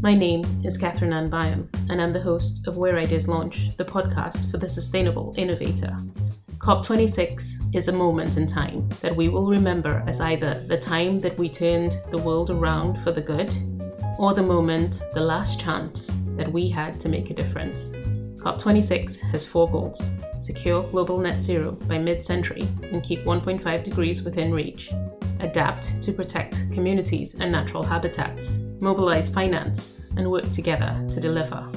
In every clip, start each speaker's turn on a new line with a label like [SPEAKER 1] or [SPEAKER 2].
[SPEAKER 1] My name is Catherine Ann Byam, and I'm the host of Where Ideas Launch, the podcast for the sustainable innovator. COP26 is a moment in time that we will remember as either the time that we turned the world around for the good, or the moment, the last chance that we had to make a difference. COP26 has four goals secure global net zero by mid century and keep 1.5 degrees within reach, adapt to protect communities and natural habitats, mobilize finance, and work together to deliver.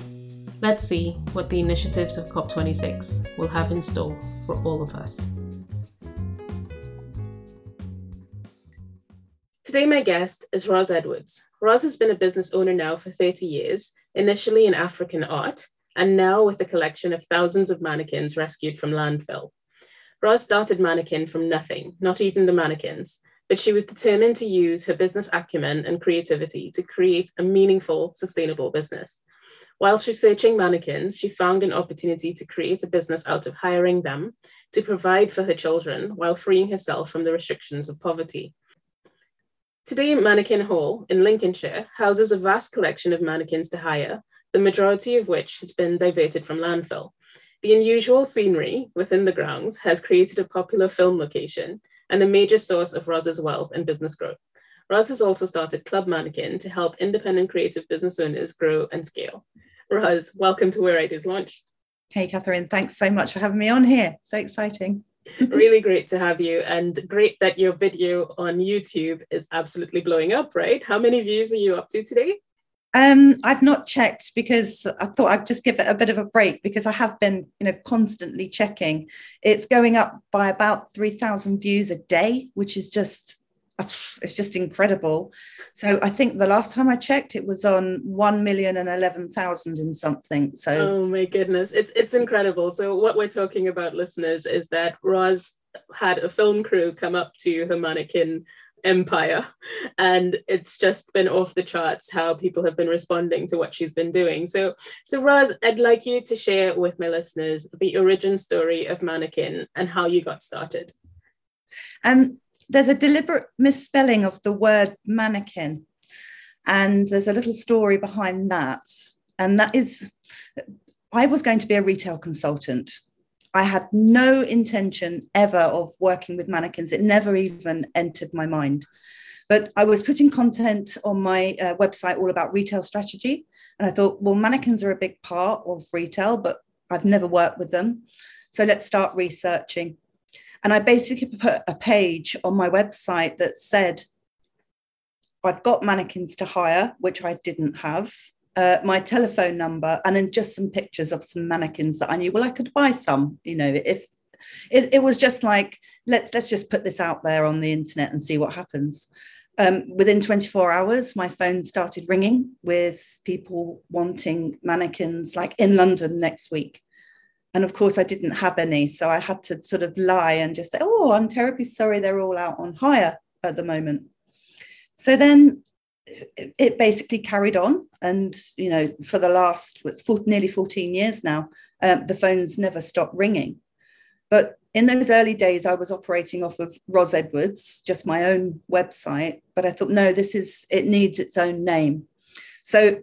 [SPEAKER 1] Let's see what the initiatives of COP26 will have in store for all of us. Today, my guest is Roz Edwards. Roz has been a business owner now for 30 years, initially in African art, and now with a collection of thousands of mannequins rescued from landfill. Roz started Mannakin from nothing, not even the mannequins, but she was determined to use her business acumen and creativity to create a meaningful, sustainable business. Whilst researching mannequins, she found an opportunity to create a business out of hiring them to provide for her children while freeing herself from the restrictions of poverty. Today, Mannakin Hall in Lincolnshire houses a vast collection of mannequins to hire, the majority of which has been diverted from landfill. The unusual scenery within the grounds has created a popular film location and a major source of Roz's wealth and business growth. Roz has also started Club Mannakin to help independent creative business owners grow and scale. Roz, welcome to Where Ideas Launched.
[SPEAKER 2] Hey, Catherine, thanks so much for having me on here. So exciting.
[SPEAKER 1] really great to have you, and great that your video on YouTube is absolutely blowing up, right? How many views are you up to today?
[SPEAKER 2] Um, I've not checked because I thought I'd just give it a bit of a break because I have been, you know, constantly checking. It's going up by about three thousand views a day, which is just it's just incredible. So I think the last time I checked, it was on one million and eleven thousand and something. So
[SPEAKER 1] oh my goodness, it's it's incredible. So what we're talking about, listeners, is that Roz had a film crew come up to her mannequin empire. And it's just been off the charts how people have been responding to what she's been doing. So so Roz I'd like you to share with my listeners the origin story of mannequin and how you got started.
[SPEAKER 2] Um there's a deliberate misspelling of the word mannequin and there's a little story behind that. And that is I was going to be a retail consultant I had no intention ever of working with mannequins. It never even entered my mind. But I was putting content on my uh, website all about retail strategy. And I thought, well, mannequins are a big part of retail, but I've never worked with them. So let's start researching. And I basically put a page on my website that said, I've got mannequins to hire, which I didn't have uh, my telephone number and then just some pictures of some mannequins that I knew. Well, I could buy some, you know, if it, it was just like let's let's just put this out there on the internet and see what happens. Um, within 24 hours, my phone started ringing with people wanting mannequins, like in London next week. And of course, I didn't have any, so I had to sort of lie and just say, "Oh, I'm terribly sorry, they're all out on hire at the moment." So then it basically carried on. And you know for the last it's nearly 14 years now um, the phones never stopped ringing. But in those early days i was operating off of Roz Edwards just my own website. But i thought no this is it needs its own name. So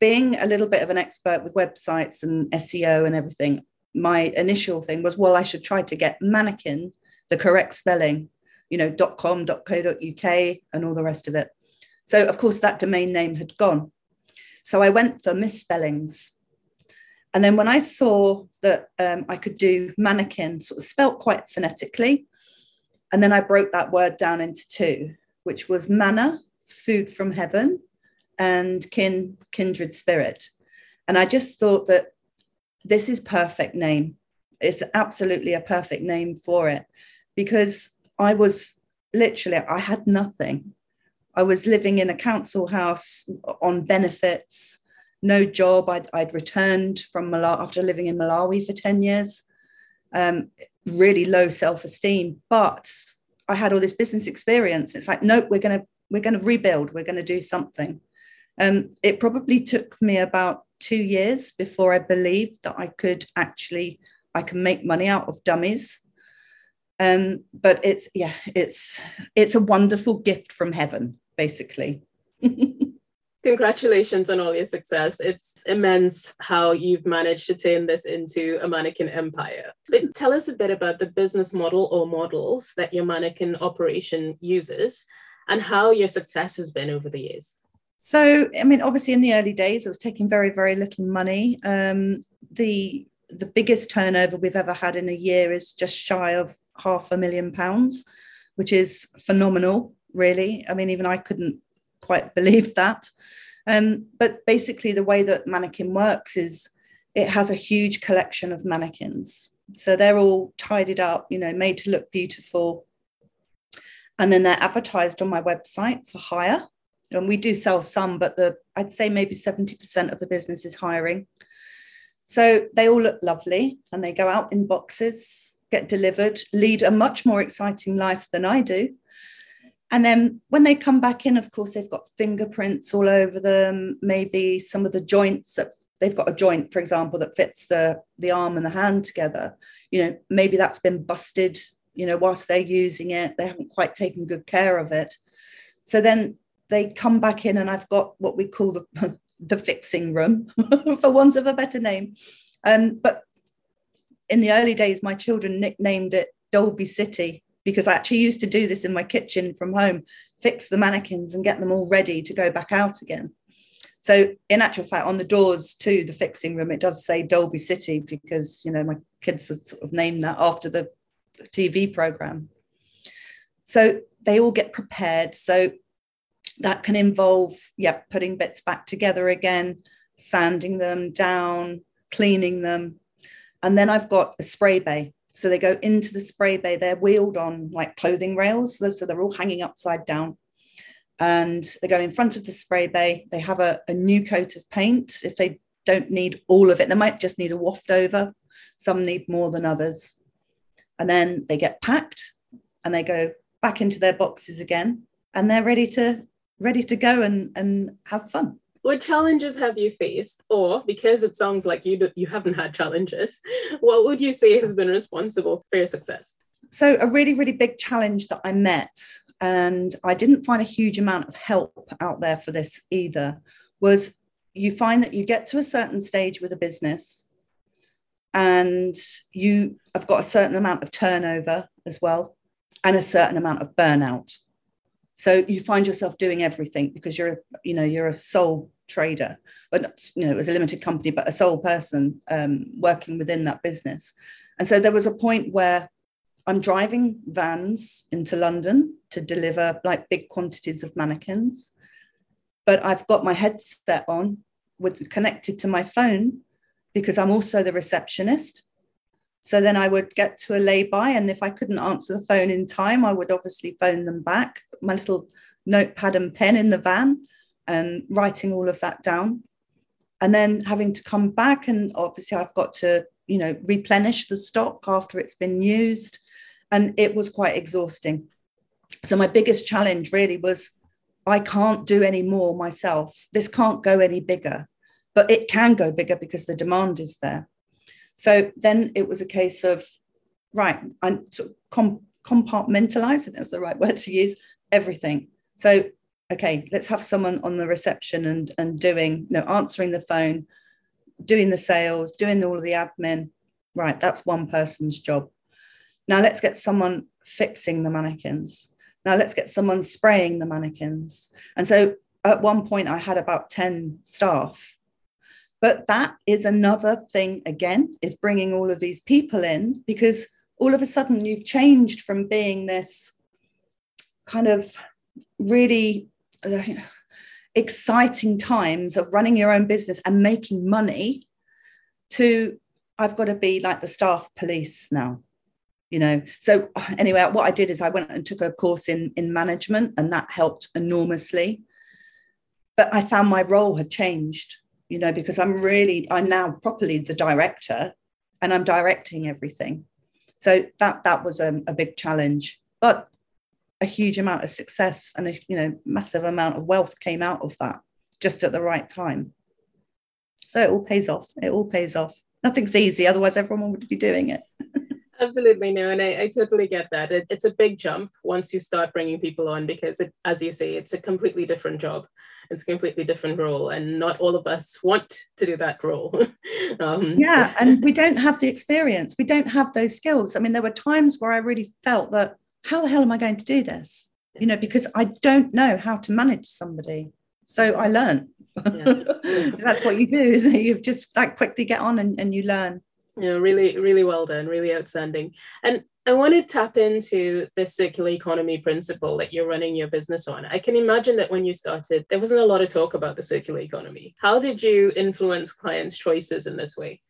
[SPEAKER 2] being a little bit of an expert with websites and seo and everything my initial thing was well i should try to get mannequin the correct spelling you know dot com dot co dot uk and all the rest of it so, of course, that domain name had gone. So I went for misspellings. And then when I saw that um, I could do mannakin, sort of spelt quite phonetically, and then I broke that word down into two, which was manna, food from heaven, and kin, kindred spirit. And I just thought that this is perfect name. It's absolutely a perfect name for it because I was literally, I had nothing. I was living in a council house on benefits, no job. I'd, I'd returned from Malawi after living in Malawi for 10 years, um, really low self esteem. But I had all this business experience. It's like, nope, we're going to we're to rebuild. We're going to do something. Um, it probably took me about two years before I believed that I could actually I can make money out of dummies. Um, but it's yeah, it's it's a wonderful gift from heaven basically.
[SPEAKER 1] Congratulations on all your success. It's immense how you've managed to turn this into a mannequin empire. But tell us a bit about the business model or models that your mannequin operation uses and how your success has been over the years.
[SPEAKER 2] So, I mean, obviously, in the early days, it was taking very, very little money. Um, the the biggest turnover we've ever had in a year is just shy of half a million pounds, which is phenomenal, really. I mean, even I couldn't quite believe that. Um, but basically, the way that Mannakin works is it has a huge collection of mannequins. So they're all tidied up, you know, made to look beautiful. And then they're advertised on my website for hire. And we do sell some, but the I'd say maybe 70% of the business is hiring. So they all look lovely and they go out in boxes, get delivered, lead a much more exciting life than I do. And then when they come back in, of course, they've got fingerprints all over them, maybe some of the joints that they've got a joint, for example, that fits the, the arm and the hand together. You know, maybe that's been busted, you know, whilst they're using it. They haven't quite taken good care of it. So then they come back in, and I've got what we call the the fixing room, for want of a better name. Um, but in the early days, my children nicknamed it Dolby City because I actually used to do this in my kitchen from home, fix the mannequins and get them all ready to go back out again. So, in actual fact, on the doors to the fixing room, it does say Dolby City because you know my kids had sort of named that after the TV program. So they all get prepared. So that can involve, yeah, putting bits back together again, sanding them down, cleaning them. And then I've got a spray bay. So they go into the spray bay, they're wheeled on like clothing rails. So they're all hanging upside down. And they go in front of the spray bay. They have a, a new coat of paint. If they don't need all of it, they might just need a waft over. Some need more than others. And then they get packed and they go back into their boxes again and they're ready to ready to go and, and have fun.
[SPEAKER 1] What challenges have you faced? Or because it sounds like you, do, you haven't had challenges, what would you say has been responsible for your success?
[SPEAKER 2] So, a really, really big challenge that I met, and I didn't find a huge amount of help out there for this either, was you find that you get to a certain stage with a business and you have got a certain amount of turnover as well and a certain amount of burnout so you find yourself doing everything because you're, you know, you're a sole trader, but you know, it was a limited company, but a sole person um, working within that business. And so there was a point where I'm driving vans into London to deliver like big quantities of mannequins, but I've got my headset on with connected to my phone because I'm also the receptionist. So then I would get to a lay-by, and if I couldn't answer the phone in time, I would obviously phone them back. My little notepad and pen in the van, and writing all of that down, and then having to come back, and obviously I've got to, you know, replenish the stock after it's been used, and it was quite exhausting. So my biggest challenge really was, I can't do any more myself. This can't go any bigger, but it can go bigger because the demand is there. So then it was a case of, right, I com- compartmentalize, I think that's the right word to use, everything. So, okay, let's have someone on the reception and, and doing, you know, answering the phone, doing the sales, doing all of the admin. Right, that's one person's job. Now let's get someone fixing the mannequins. Now let's get someone spraying the mannequins. And so at one point, I had about 10 staff but that is another thing, again, is bringing all of these people in because all of a sudden you've changed from being this kind of really exciting times of running your own business and making money to I've got to be like the staff police now you know? So anyway what i did is i went and took a course in in management and that helped enormously. But i found my role had changed you know, because I'm really, I'm now properly the director and I'm directing everything. So that that was a, a big challenge, but a huge amount of success and a you know massive amount of wealth came out of that just at the right time. So it all pays off. It all pays off. Nothing's easy, otherwise everyone would be doing it.
[SPEAKER 1] Absolutely no, and I, I totally get that. It, it's a big jump once you start bringing people on because, it, as you say, it's a completely different job. It's a completely different role, and not all of us want to do that role.
[SPEAKER 2] um, yeah, so. and we don't have the experience. We don't have those skills. I mean, there were times where I really felt that, how the hell am I going to do this? You know, because I don't know how to manage somebody. So I learn. Yeah. That's what you do, is you just like quickly get on and, and you learn
[SPEAKER 1] you know really really well done really outstanding and i want to tap into this circular economy principle that you're running your business on i can imagine that when you started there wasn't a lot of talk about the circular economy how did you influence clients choices in this way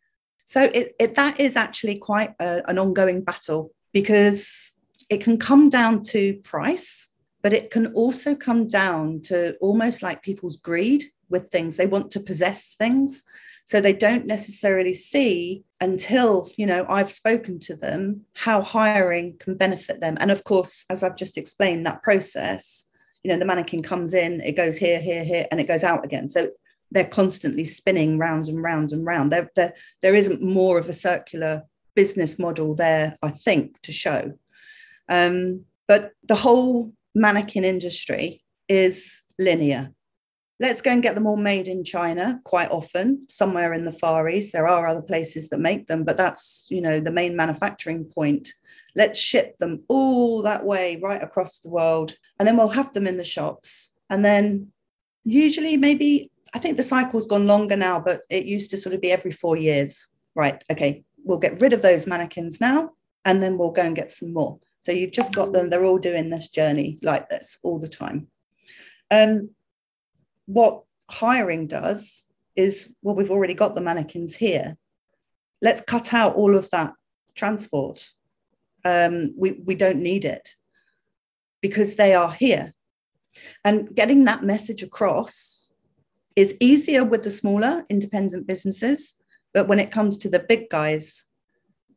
[SPEAKER 2] so it, it that is actually quite a, an ongoing battle because it can come down to price but it can also come down to almost like people's greed with things they want to possess things so they don't necessarily see until, you know, I've spoken to them how hiring can benefit them. And of course, as I've just explained, that process, you know, the mannequin comes in, it goes here, here, here, and it goes out again. So they're constantly spinning rounds and rounds and round. There, there, there isn't more of a circular business model there, I think, to show. Um, but the whole mannequin industry is linear let's go and get them all made in China quite often, somewhere in the Far East. There are other places that make them, but that's, you know, the main manufacturing point. Let's ship them all that way right across the world. And then we'll have them in the shops. And then usually maybe I think the cycle's gone longer now, but it used to sort of be every four years. Right. Okay. We'll get rid of those mannequins now, and then we'll go and get some more. So you've just got them, they're all doing this journey like this all the time. Um, what hiring does is well, we've already got the mannequins here. Let's cut out all of that transport. Um, we, we don't need it because they are here. And getting that message across is easier with the smaller independent businesses. But when it comes to the big guys,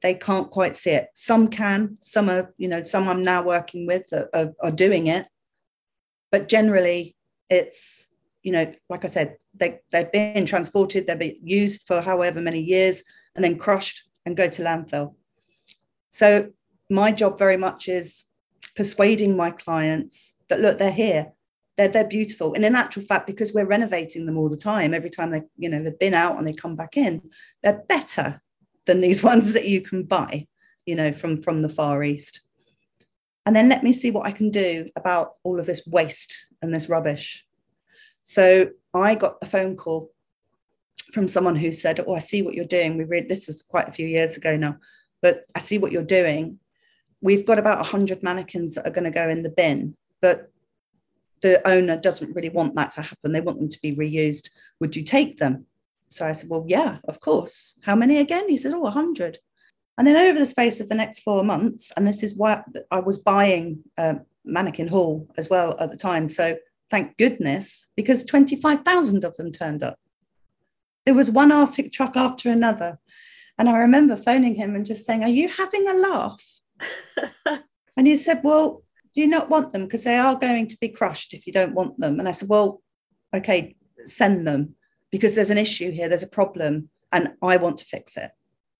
[SPEAKER 2] they can't quite see it. Some can, some are, you know, some I'm now working with that are, are doing it. But generally, it's you know, like I said, they, they're being transported, they've been used for however many years and then crushed and go to landfill. So my job very much is persuading my clients that look, they're here. They're, they're beautiful. And in actual fact, because we're renovating them all the time, every time they, you know, they've been out and they come back in, they're better than these ones that you can buy, you know, from, from the Far East. And then let me see what I can do about all of this waste and this rubbish so I got a phone call from someone who said, "Oh, I see what you're doing. We read this is quite a few years ago now, but I see what you're doing. We've got about hundred mannequins that are going to go in the bin, but the owner doesn't really want that to happen. They want them to be reused. Would you take them?" So I said, "Well, yeah, of course. How many again?" He said, "Oh, 100." And then over the space of the next four months, and this is why I was buying uh, Mannakin Hall as well at the time. So thank goodness, because 25,000 of them turned up. There was one artic truck after another. And I remember phoning him and just saying, Are you having a laugh? and he said, Well, do you not want them? Because they are going to be crushed if you don't want them. And I said, Well, okay, send them because there's an issue here, there's a problem, and I want to fix it.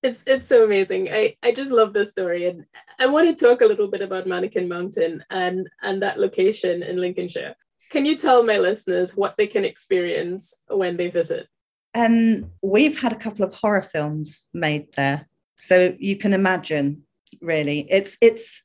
[SPEAKER 1] It's it's so amazing. I, I just love this story. And I want to talk a little bit about Mannequin Mountain and, and that location in Lincolnshire. Can you tell my listeners what they can experience when they visit?
[SPEAKER 2] Um, we've had a couple of horror films made there. So you can imagine, really, it's it's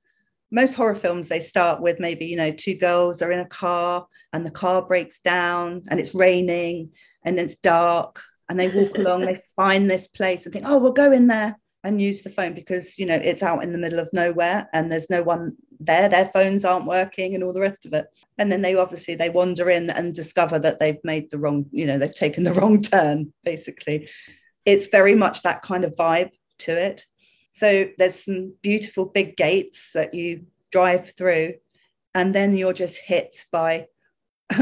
[SPEAKER 2] most horror films they start with maybe you know two girls are in a car and the car breaks down and it's raining and it's dark and they walk along they find this place and think oh we'll go in there and use the phone because you know it's out in the middle of nowhere and there's no one there their phones aren't working and all the rest of it. And then they obviously they wander in and discover that they've made the wrong you know they've taken the wrong turn basically. It's very much that kind of vibe to it. So there's some beautiful big gates that you drive through and then you're just hit by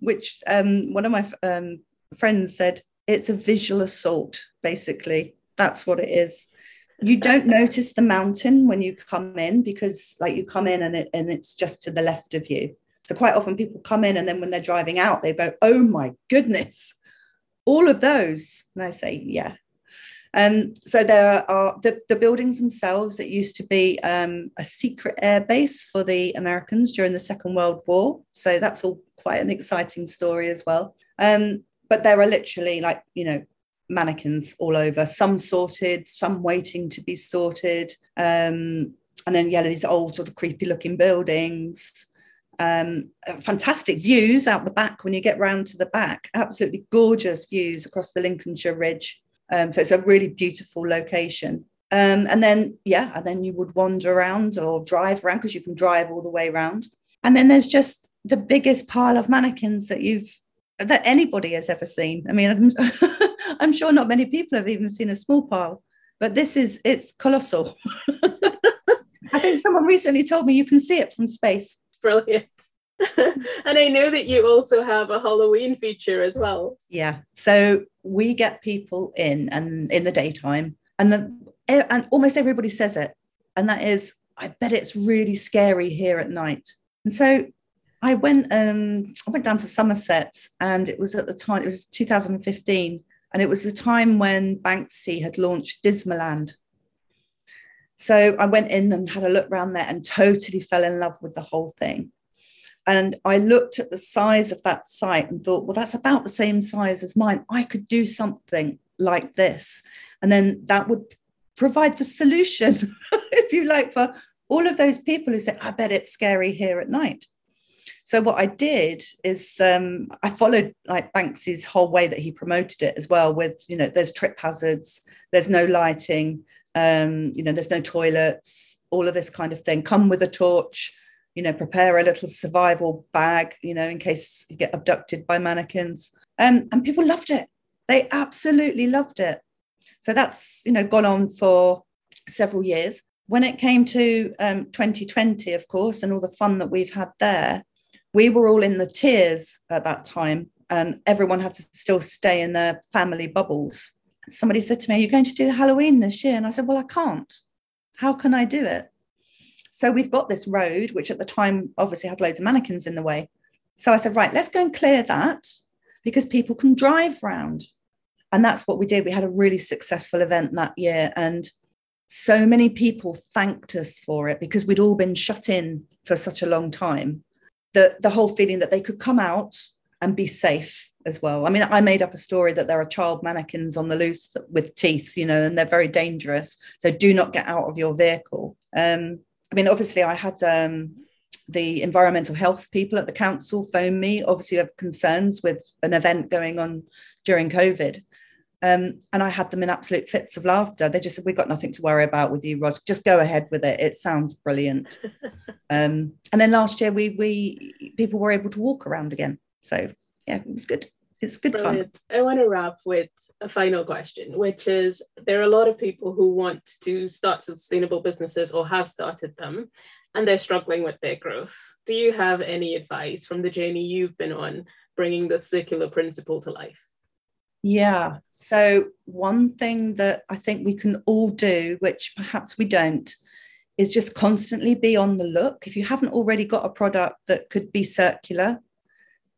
[SPEAKER 2] which um, one of my um, friends said it's a visual assault basically that's what it is you don't notice the mountain when you come in because like you come in and it and it's just to the left of you so quite often people come in and then when they're driving out they go oh my goodness all of those and i say yeah Um, so there are the, the buildings themselves. It used to be um, a secret air base for the Americans during the Second World War. So that's all quite an exciting story as well. Um, but there are literally like you know mannequins all over. Some sorted, some waiting to be sorted. Um, and then yeah, these old sort of creepy looking buildings. Um, fantastic views out the back when you get round to the back. Absolutely gorgeous views across the Lincolnshire Ridge. Um, so it's a really beautiful location. Um, and then, yeah, and then you would wander around or drive around because you can drive all the way around. And then there's just the biggest pile of mannequins that you've that anybody has ever seen. I mean, I'm, I'm sure not many people have even seen a small pile, but this is it's colossal. I think someone recently told me you can see it from space.
[SPEAKER 1] Brilliant. and I know that you also have a Halloween feature as well.
[SPEAKER 2] Yeah. So we get people in and in the daytime, and the and almost everybody says it, and that is, I bet it's really scary here at night. And so I went um I went down to Somerset, and it was at the time it was 2015, and it was the time when Banksy had launched Dismaland. So I went in and had a look around there and totally fell in love with the whole thing. And I looked at the size of that site and thought, well, that's about the same size as mine. I could do something like this. And then that would provide the solution, if you like, for all of those people who say, I bet it's scary here at night. So what I did is um, I followed like Banksy's whole way that he promoted it as well. With you know, there's trip hazards, there's no lighting, um, you know, there's no toilets, all of this kind of thing. Come with a torch, you know, prepare a little survival bag, you know, in case you get abducted by mannequins. Um, and people loved it. They absolutely loved it. So that's, you know, gone on for several years. When it came to um, 2020, of course, and all the fun that we've had there, we were all in the tiers at that time, and everyone had to still stay in their family bubbles. Somebody said to me, Are you going to do Halloween this year? And I said, Well, I can't. How can I do it? So we've got this road, which at the time obviously had loads of mannequins in the way. So I said, right, let's go and clear that because people can drive round. And that's what we did. We had a really successful event that year. And so many people thanked us for it because we'd all been shut in for such a long time. The, the whole feeling that they could come out and be safe as well. I mean, I made up a story that there are child mannequins on the loose with teeth, you know, and they're very dangerous. So do not get out of your vehicle. Um, I mean, obviously, I had um, the environmental health people at the council phone me. Obviously, have concerns with an event going on during COVID. Um, and I had them in absolute fits of laughter. They just said, "We've got nothing to worry about with you, Roz. Just go ahead with it. It sounds brilliant." um, and then last year, we we people were able to walk around again. So yeah, it was good it's good Brilliant.
[SPEAKER 1] fun. I want to wrap with a final question, which is there are a lot of people who want to start sustainable businesses or have started them and they're struggling with their growth. Do you have any advice from the journey you've been on bringing the circular principle to life?
[SPEAKER 2] Yeah. So, one thing that I think we can all do, which perhaps we don't, is just constantly be on the look. If you haven't already got a product that could be circular,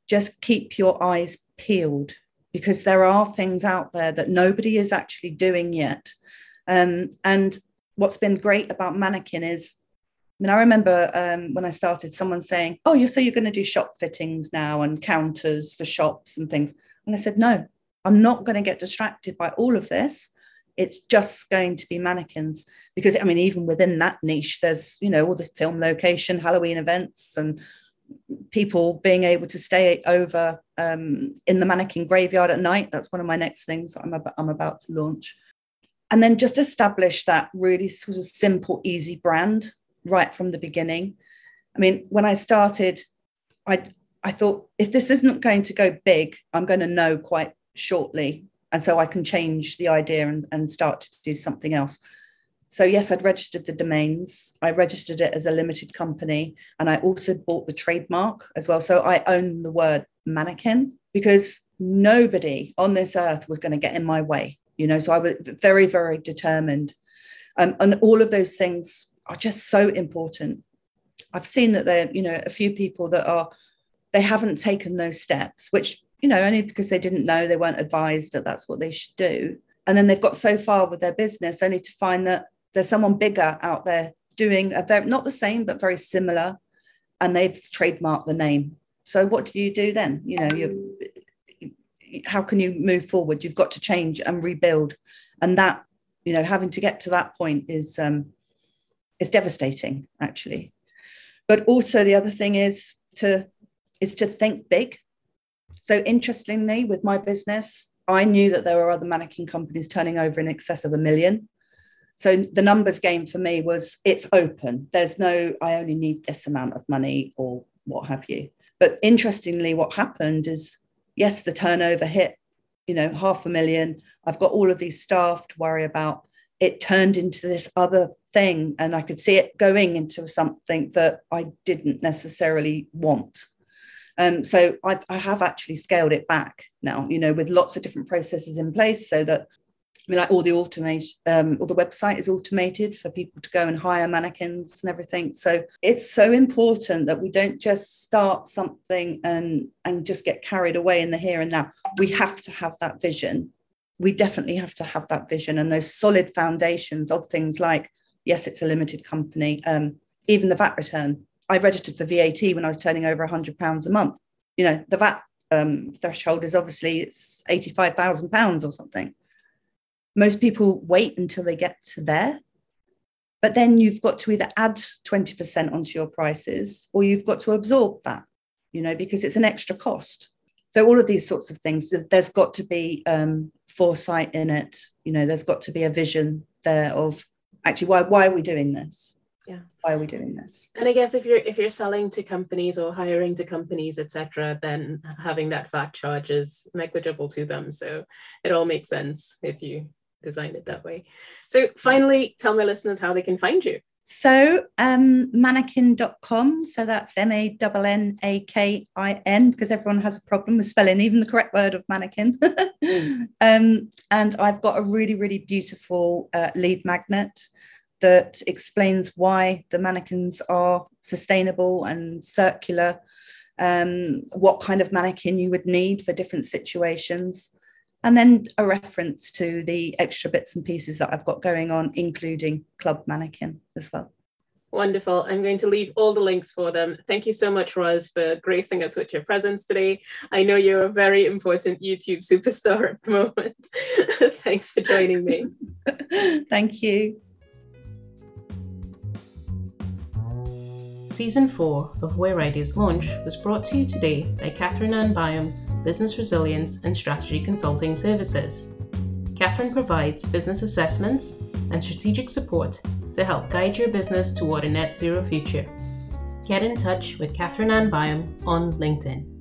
[SPEAKER 2] just keep your eyes peeled because there are things out there that nobody is actually doing yet. Um, and what's been great about Mannakin is, I mean, I remember um, when I started, someone saying, "Oh, you so you're going to do shop fittings now and counters for shops and things," and I said, "No, I'm not going to get distracted by all of this. It's just going to be mannequins because I mean, even within that niche, there's you know all the film location, Halloween events, and people being able to stay over um, in the mannequin graveyard at night. That's one of my next things I'm, ab- I'm about to launch. And then just establish that really sort of simple, easy brand right from the beginning. I mean, when I started, I, I thought if this isn't going to go big, I'm going to know quite shortly. And so I can change the idea and, and start to do something else. So, yes, I'd registered the domains. I registered it as a limited company. And I also bought the trademark as well. So, I own the word mannakin because nobody on this earth was going to get in my way. You know, so I was very, very determined. Um, and all of those things are just so important. I've seen that there, you know, a few people that are, they haven't taken those steps, which, you know, only because they didn't know, they weren't advised that that's what they should do. And then they've got so far with their business only to find that there's someone bigger out there doing a very not the same but very similar and they've trademarked the name. So what do you do then? You know you how can you move forward? You've got to change and rebuild. And that you know having to get to that point is um is devastating actually. But also the other thing is to is to think big so interestingly with my business i knew that there were other mannequin companies turning over in excess of a million. So the numbers game for me was it's open. There's no i only need this amount of money or what have you. But interestingly what happened is yes the turnover hit you know half a million. I've got all of these staff to worry about. It turned into this other thing and i could see it going into something that i didn't necessarily want um, so I, I have actually scaled it back now you know with lots of different processes in place so that I mean, like all the automation, um, all the website is automated for people to go and hire mannequins and everything. So it's so important that we don't just start something and and just get carried away in the here and now. We have to have that vision we definitely have to have that vision and those solid foundations of things like yes it's a limited company um, even the vat return i registered for vat when i was turning over 100 pounds a month. You know the vat um, threshold is obviously it's 85000 pounds or something. Most people wait until they get to there but then you've got to either add 20% onto your prices or you've got to absorb that you know because it's an extra cost. So all of these sorts of things there's got to be um, foresight in it. You know there's got to be a vision there of actually why why are we doing this
[SPEAKER 1] yeah.
[SPEAKER 2] Why are we doing this?
[SPEAKER 1] And i guess if you're if you're selling to companies or hiring to companies etc then having that vat charge is negligible to them. So it all makes sense if you design it that way. So finally tell my listeners how they can find you.
[SPEAKER 2] So um, mannakin.com. So that's M A N N A K I N because everyone has a problem with spelling even the correct word of mannequin. um, and I've got a really, really beautiful uh, lead magnet that explains why the mannequins are sustainable and circular, um, what kind of mannequin you would need for different situations and then a reference to the extra bits and pieces that I've got going on, including Club Mannakin as well.
[SPEAKER 1] Wonderful. I'm going to leave all the links for them. Thank you so much, Roz, for gracing us with your presence today. I know you're a very important YouTube superstar at the moment. Thanks for joining me.
[SPEAKER 2] Thank you.
[SPEAKER 1] Season 4 of Where Ideas Launch was brought to you today by Catherine Ann Byam business resilience, and strategy consulting services. Catherine provides business assessments and strategic support to help guide your business toward a net zero future. Get in touch with Catherine Ann Byam on LinkedIn.